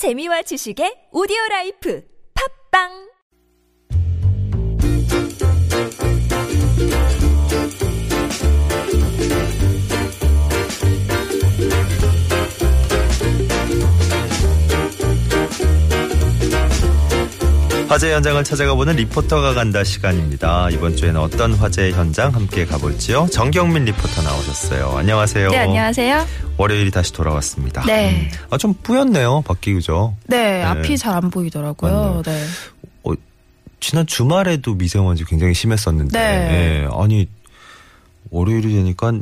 재미와 지식의 오디오 life. 팟빵 화제 현장을 찾아가 보는 리포터가 간다 시간입니다. 이번 주에는 어떤 화제 현장 함께 가볼지요? 정경민 리포터 나오셨어요. 안녕하세요. 네, 안녕하세요. 월요일이 다시 돌아왔습니다. 네. 음. 아, 좀 뿌였네요. 밖이 그죠? 네, 앞이 잘 안 보이더라고요. 네. 어, 지난 주말에도 미세먼지 굉장히 심했었는데, 네. 예, 아니 월요일이 되니까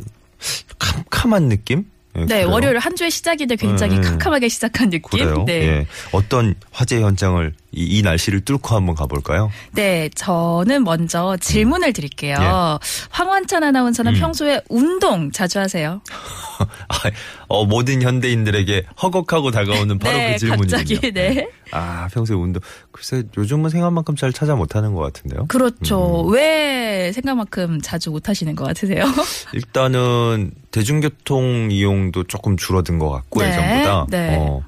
캄캄한 느낌? 예, 네, 그래요? 월요일 한 주의 시작인데 굉장히 네, 네. 캄캄하게 시작한 느낌. 그래요. 네. 예. 어떤 화재 현장을 이, 이 날씨를 뚫고 한번 가볼까요? 네, 저는 먼저 질문을 드릴게요. 예. 황원찬 아나운서는 음. 평소에 운동 자주 하세요? 아, 어, 모든 현대인들에게 허걱하고 다가오는 바로 네, 그 질문이군요. 갑자기, 네. 아, 평소에 운동. 글쎄, 요즘은 생각만큼 잘 찾아 못하는 것 같은데요. 그렇죠. 음. 왜 생각만큼 자주 못 하시는 것 같으세요? 일단은 대중교통 이용도 조금 줄어든 것 같고, 네, 예전보다. 네. 어,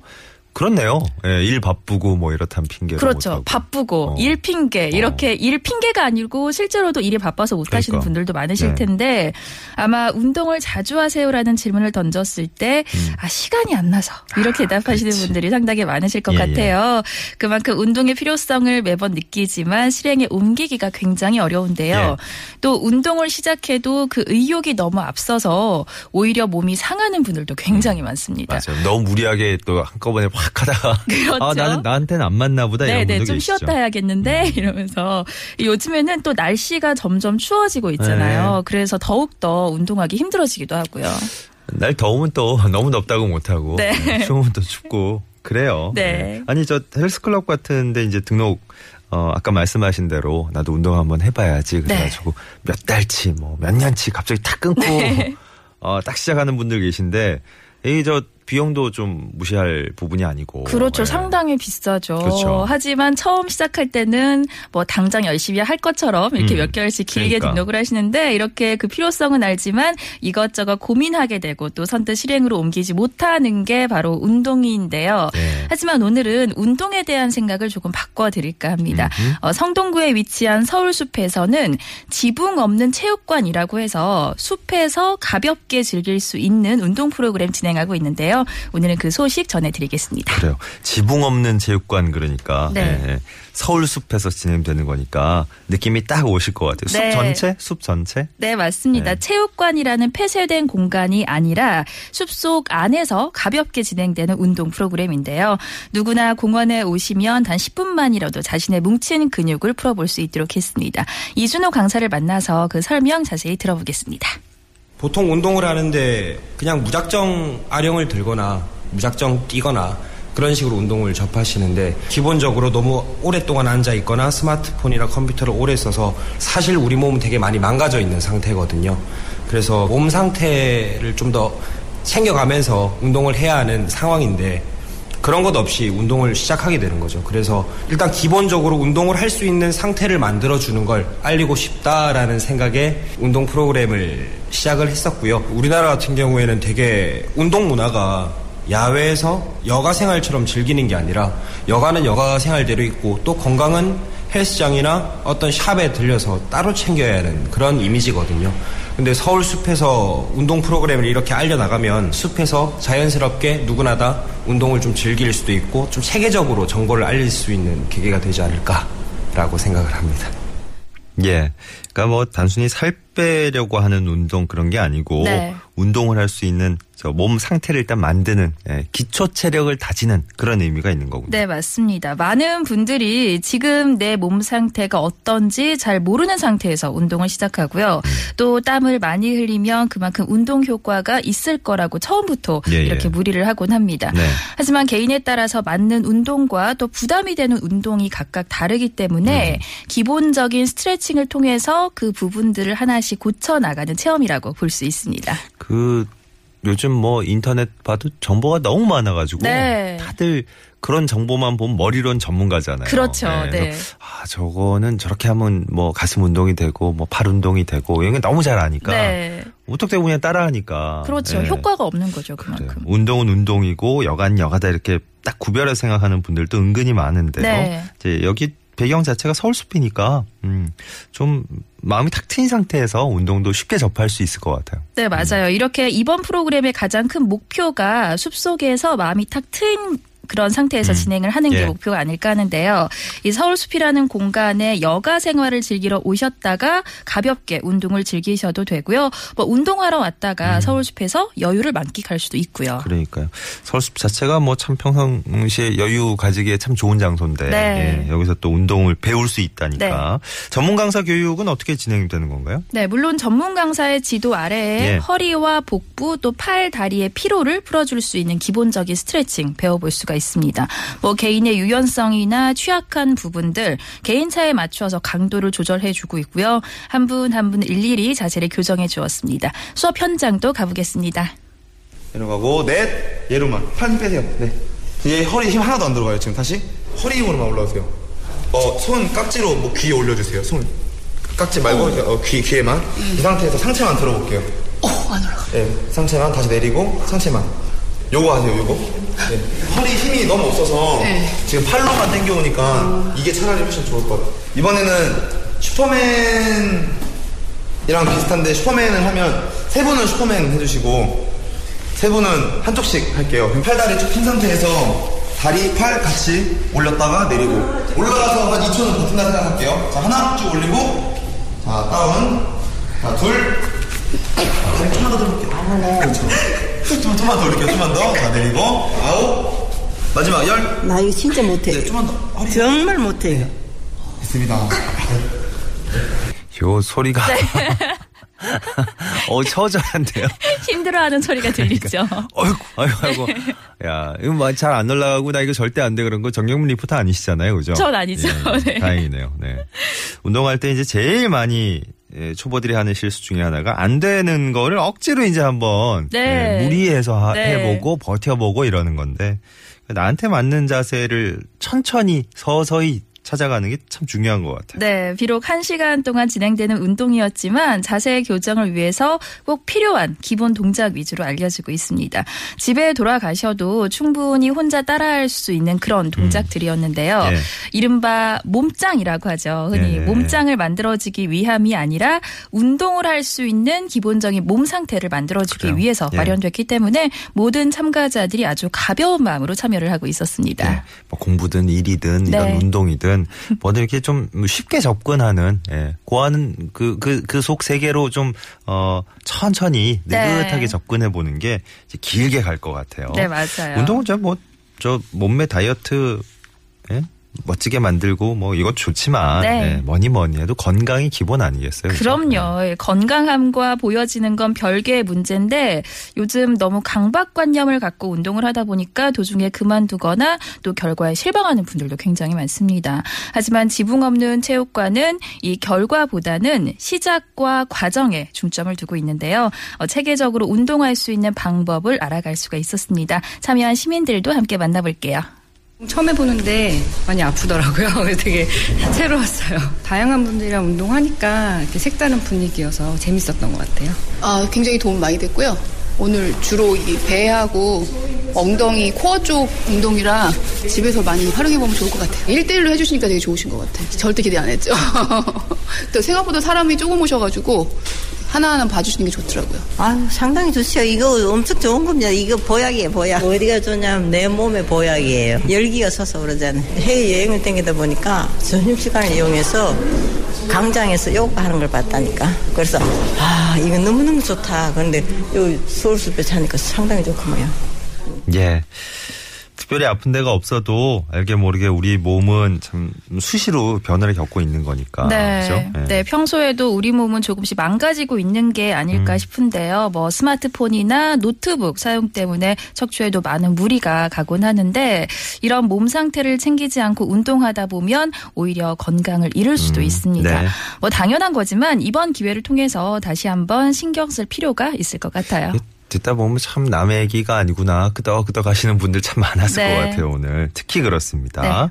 그렇네요. 예, 일 바쁘고 뭐 이렇다는 핑계로. 그렇죠. 바쁘고 어. 일 핑계 이렇게 일 핑계가 아니고 실제로도 일이 바빠서 못 하시는 그러니까. 분들도 많으실 네. 텐데 아마 운동을 자주 하세요라는 질문을 던졌을 때 아, 시간이 안 나서 이렇게 대답하시는 음. 그렇지. 분들이 상당히 많으실 것 예, 같아요. 그만큼 운동의 필요성을 매번 느끼지만 실행에 옮기기가 굉장히 어려운데요. 예. 또 운동을 시작해도 그 의욕이 너무 앞서서 오히려 몸이 상하는 분들도 굉장히 많습니다. 맞아요. 너무 무리하게 또 한꺼번에 확 하다가. 그렇죠. 아, 나는, 나한테는 안 맞나 보다. 이런 네네 분도 좀 계시죠. 음. 쉬었다 해야겠는데 이러면서 요즘에는 또 날씨가 점점 추워지고 있잖아요. 네. 그래서 더욱 더 운동하기 힘들어지기도 하고요. 날 더우면 또 너무 덥다고 못하고. 네. 네, 추우면 또 춥고. 그래요. 네. 아니, 저 헬스클럽 같은데 이제 등록, 어, 아까 말씀하신 대로 나도 운동 한번 해봐야지. 그래가지고 몇 달치, 뭐 몇 년치 갑자기 탁 끊고, 네. 어, 딱 시작하는 분들 계신데, 이저 비용도 좀 무시할 부분이 아니고. 그렇죠. 예. 상당히 비싸죠. 그렇죠. 하지만 처음 시작할 때는 뭐 당장 열심히 할 것처럼 이렇게 음. 몇 개월씩 길게 그러니까. 등록을 하시는데 이렇게 그 필요성은 알지만 이것저것 고민하게 되고 또 선뜻 실행으로 옮기지 못하는 게 바로 운동인데요. 네. 하지만 오늘은 운동에 대한 생각을 조금 바꿔드릴까 합니다. 어, 성동구에 위치한 서울숲에서는 지붕 없는 체육관이라고 해서 숲에서 가볍게 즐길 수 있는 운동 프로그램 진행하고 있는데요. 오늘은 그 소식 전해드리겠습니다. 그래요. 지붕 없는 체육관 그러니까 네. 예, 예. 서울 숲에서 진행되는 거니까 느낌이 딱 오실 것 같아요. 네. 숲 전체? 숲 전체? 네, 맞습니다. 네. 체육관이라는 폐쇄된 공간이 아니라 숲속 안에서 가볍게 진행되는 운동 프로그램인데요. 누구나 공원에 오시면 단 10분만이라도 자신의 뭉친 근육을 풀어볼 수 있도록 했습니다. 이준호 강사를 만나서 그 설명 자세히 들어보겠습니다. 보통 운동을 하는데 그냥 무작정 아령을 들거나 무작정 뛰거나 그런 식으로 운동을 접하시는데 기본적으로 너무 오랫동안 앉아 있거나 스마트폰이나 컴퓨터를 오래 써서 사실 우리 몸은 되게 많이 망가져 있는 상태거든요. 그래서 몸 상태를 좀 더 챙겨가면서 운동을 해야 하는 상황인데 그런 것 없이 운동을 시작하게 되는 거죠. 그래서 일단 기본적으로 운동을 할 수 있는 상태를 만들어주는 걸 알리고 싶다라는 생각에 운동 프로그램을 시작을 했었고요. 우리나라 같은 경우에는 되게 운동 문화가 야외에서 여가 생활처럼 즐기는 게 아니라 여가는 여가 생활대로 있고 또 건강은 헬스장이나 어떤 샵에 들려서 따로 챙겨야 하는 그런 이미지거든요. 근데 서울 숲에서 운동 프로그램을 이렇게 알려나가면 숲에서 자연스럽게 누구나 다 운동을 좀 즐길 수도 있고 좀 체계적으로 정보를 알릴 수 있는 계기가 되지 않을까라고 생각을 합니다. 예. 그러니까 뭐 단순히 살 빼려고 하는 운동 그런 게 아니고 네. 운동을 할 수 있는 저몸 상태를 일단 만드는 예, 기초 체력을 다지는 그런 의미가 있는 거군요. 네, 맞습니다. 많은 분들이 지금 내 몸 상태가 어떤지 잘 모르는 상태에서 운동을 시작하고요. 또 땀을 많이 흘리면 그만큼 운동 효과가 있을 거라고 처음부터 예, 예. 이렇게 무리를 하곤 합니다. 네. 하지만 개인에 따라서 맞는 운동과 또 부담이 되는 운동이 각각 다르기 때문에 음. 기본적인 스트레칭을 통해서 그 부분들을 하나씩 고쳐 나가는 체험이라고 볼 수 있습니다. 그 요즘 뭐 인터넷 봐도 정보가 너무 많아가지고 네. 다들 그런 정보만 보면 머리론 전문가잖아요. 그렇죠. 그래서 네. 아 저거는 저렇게 하면 뭐 가슴 운동이 되고 뭐 팔 운동이 되고 이런 게 너무 잘 아니까 네. 무턱대고 그냥 따라하니까 그렇죠. 예. 효과가 없는 거죠. 그만큼. 운동은 운동이고 여간 여가다 이렇게 딱 구별해 생각하는 분들도 은근히 많은데요. 네. 이제 여기 배경 자체가 서울숲이니까 음, 좀 마음이 탁 트인 상태에서 운동도 쉽게 접할 수 있을 것 같아요. 네, 맞아요. 이렇게 이번 프로그램의 가장 큰 목표가 숲속에서 마음이 탁 트인 그런 상태에서 음. 진행을 하는 게 예. 목표가 아닐까 하는데요. 이 서울숲이라는 공간에 여가 생활을 즐기러 오셨다가 가볍게 운동을 즐기셔도 되고요. 뭐 운동하러 왔다가 서울숲에서 여유를 만끽할 수도 있고요. 음. 그러니까요. 서울숲 자체가 뭐 참 평상시에 여유 가지기에 참 좋은 장소인데 네. 예, 여기서 또 운동을 배울 수 있다니까 전문 강사 교육은 어떻게 진행되는 건가요? 네, 물론 전문 강사의 지도 아래에 예. 허리와 복부 또 팔, 다리의 피로를 풀어줄 수 있는 기본적인 스트레칭 배워볼 수가 있습니다. 뭐 개인의 유연성이나 취약한 부분들 개인 차에 맞춰서 강도를 조절해 주고 있고요. 한 분 한분 일일이 자세를 교정해 주었습니다. 수업 현장도 가보겠습니다. 내려가고 넷 얘로만. 팔 빼세요. 네 얘 허리 힘 하나도 안 들어가요 지금 다시? 허리 힘으로만 올라오세요. 어 손 깍지로 뭐 귀에 올려주세요 손. 깍지 말고 이제 어, 귀 귀에만. 이 상태에서 상체만 들어볼게요. 어안 올라가. 네 상체만 다시 내리고 상체만. 요거 하세요 요거 네. 허리 힘이 너무 없어서 지금 팔로만 당겨오니까 이게 차라리 훨씬 좋을 것 같아요 이번에는 슈퍼맨 이랑 비슷한데 슈퍼맨을 하면 세 분은 슈퍼맨 해주시고 세 분은 한쪽씩 할게요. 그럼 팔다리 쭉 핀 상태에서 다리, 팔 같이 올렸다가 내리고 올라가서 한 2초는 버틴다 생각할게요. 자 하나 쭉 올리고 자 다운 자 둘. 자, 다리 좀만 더 들어볼게요. 그렇죠. 좀, 좀만 더 올릴게요. 좀만 더. 자 내리고 아홉 마지막 열. 나 이거 진짜 못해. 네, 좀만 더. 허리 정말 못해요. 됐습니다. 요 소리가 네. 어 처절한데요. 힘들어하는 소리가 들리죠. 어이구, 아이고, 아이고. 야, 이거 뭐잘안 올라가고 나 이거 절대 안 돼 그런 거 정경문 리포터 아니시잖아요, 그죠? 전 아니죠. 예, 네. 다행이네요. 네. 운동할 때 이제 제일 많이 예, 초보들이 하는 실수 중에 하나가 안 되는 거를 억지로 이제 한번 네. 예, 무리해서 하- 네. 해보고 버텨보고 이러는 건데 나한테 맞는 자세를 천천히 서서히 찾아가는 게 참 중요한 것 같아요. 네, 비록 한시간 동안 진행되는 운동이었지만 자세 교정을 위해서 꼭 필요한 기본 동작 위주로 알려지고 있습니다. 집에 돌아가셔도 충분히 혼자 따라할 수 있는 그런 동작들이었는데요. 예. 이른바 몸짱이라고 하죠. 흔히 예. 몸짱을 만들어지기 위함이 아니라 운동을 할 수 있는 기본적인 몸 상태를 만들어주기 그래요. 위해서 예. 마련됐기 때문에 모든 참가자들이 아주 가벼운 마음으로 참여를 하고 있었습니다. 네, 뭐 공부든 일이든 네. 이런 운동이든 뭐든 이렇게 좀 쉽게 접근하는 예, 고하는 그 그 그 속 세계로 좀 어 천천히 네. 느긋하게 접근해 보는 게 이제 길게 갈 것 같아요. 네, 맞아요. 운동은 저뭐저 몸매 다이어트 예? 멋지게 만들고 뭐 이건 좋지만 네. 예, 뭐니 뭐니 해도 건강이 기본 아니겠어요? 그럼요. 예, 건강함과 보여지는 건 별개의 문제인데 요즘 너무 강박관념을 갖고 운동을 하다 보니까 도중에 그만두거나 또 결과에 실망하는 분들도 굉장히 많습니다. 하지만 지붕 없는 체육관은 이 결과보다는 시작과 과정에 중점을 두고 있는데요. 어, 체계적으로 운동할 수 있는 방법을 알아갈 수가 있었습니다. 참여한 시민들도 함께 만나볼게요. 처음 해보는데 많이 아프더라고요. 되게 새로웠어요. 다양한 분들이랑 운동하니까 이렇게 색다른 분위기여서 재밌었던 것 같아요. 아, 굉장히 도움 많이 됐고요. 오늘 주로 이 배하고 엉덩이, 코어 쪽 운동이라 집에서 많이 활용해보면 좋을 것 같아요. 1대1로 해주시니까 되게 좋으신 것 같아요. 절대 기대 안 했죠. 또 생각보다 사람이 조금 오셔가지고 하나하나 봐주시는 게 좋더라고요. 아 상당히 좋죠. 이거 엄청 좋은 겁니다. 이거 보약이에요, 보약. 어디가 좋냐면 내 몸의 보약이에요. 열기가 서서 그러잖아요. 해외 여행을 다니다 보니까 점심시간을 이용해서 강장에서 요가 하는 걸 봤다니까. 그래서 아, 이거 너무너무 좋다. 그런데 요 서울숲에 사니까 상당히 좋구만요. 예. 특별히 아픈 데가 없어도 알게 모르게 우리 몸은 참 수시로 변화를 겪고 있는 거니까. 네. 그렇죠? 예. 네, 평소에도 우리 몸은 조금씩 망가지고 있는 게 아닐까 음. 싶은데요. 뭐 스마트폰이나 노트북 사용 때문에 척추에도 많은 무리가 가곤 하는데 이런 몸 상태를 챙기지 않고 운동하다 보면 오히려 건강을 잃을 수도 음, 있습니다. 네. 뭐 당연한 거지만 이번 기회를 통해서 다시 한번 신경 쓸 필요가 있을 것 같아요. 듣다 보면 참 남의 얘기가 아니구나 끄덕끄덕 하시는 분들 참 많았을 네. 것 같아요 오늘 특히 그렇습니다.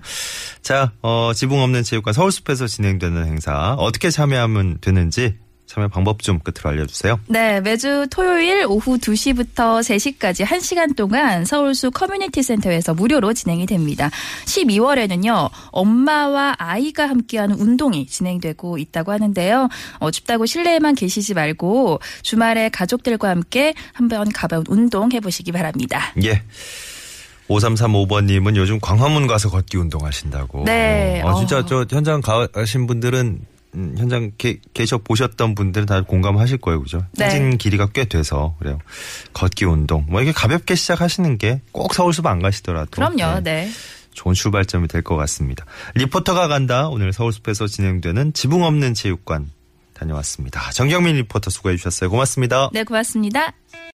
자 어, 지붕 없는 체육관 서울숲에서 진행되는 행사 어떻게 참여하면 되는지 참여 방법 좀 끝으로 알려주세요. 네, 매주 토요일 오후 2시부터 3시까지 1시간 동안 서울숲 커뮤니티 센터에서 무료로 진행이 됩니다. 12월에는요, 엄마와 아이가 함께하는 운동이 진행되고 있다고 하는데요. 어, 춥다고 실내에만 계시지 말고 주말에 가족들과 함께 한번 가벼운 운동 해보시기 바랍니다. 예. 5335번님은 요즘 광화문 가서 걷기 운동 하신다고. 네. 아, 진짜 어. 저 현장 가신 분들은 음, 현장 게, 계셔 보셨던 분들은 다 공감하실 거예요, 그죠? 네. 행진 길이가 꽤 돼서 그래요. 걷기 운동 뭐 이게 가볍게 시작하시는 게 꼭 서울숲 안 가시더라도 그럼요, 네, 네. 좋은 출발점이 될 것 같습니다. 리포터가 간다 오늘 서울숲에서 진행되는 지붕 없는 체육관 다녀왔습니다. 정경민 리포터 수고해 주셨어요. 고맙습니다. 네, 고맙습니다.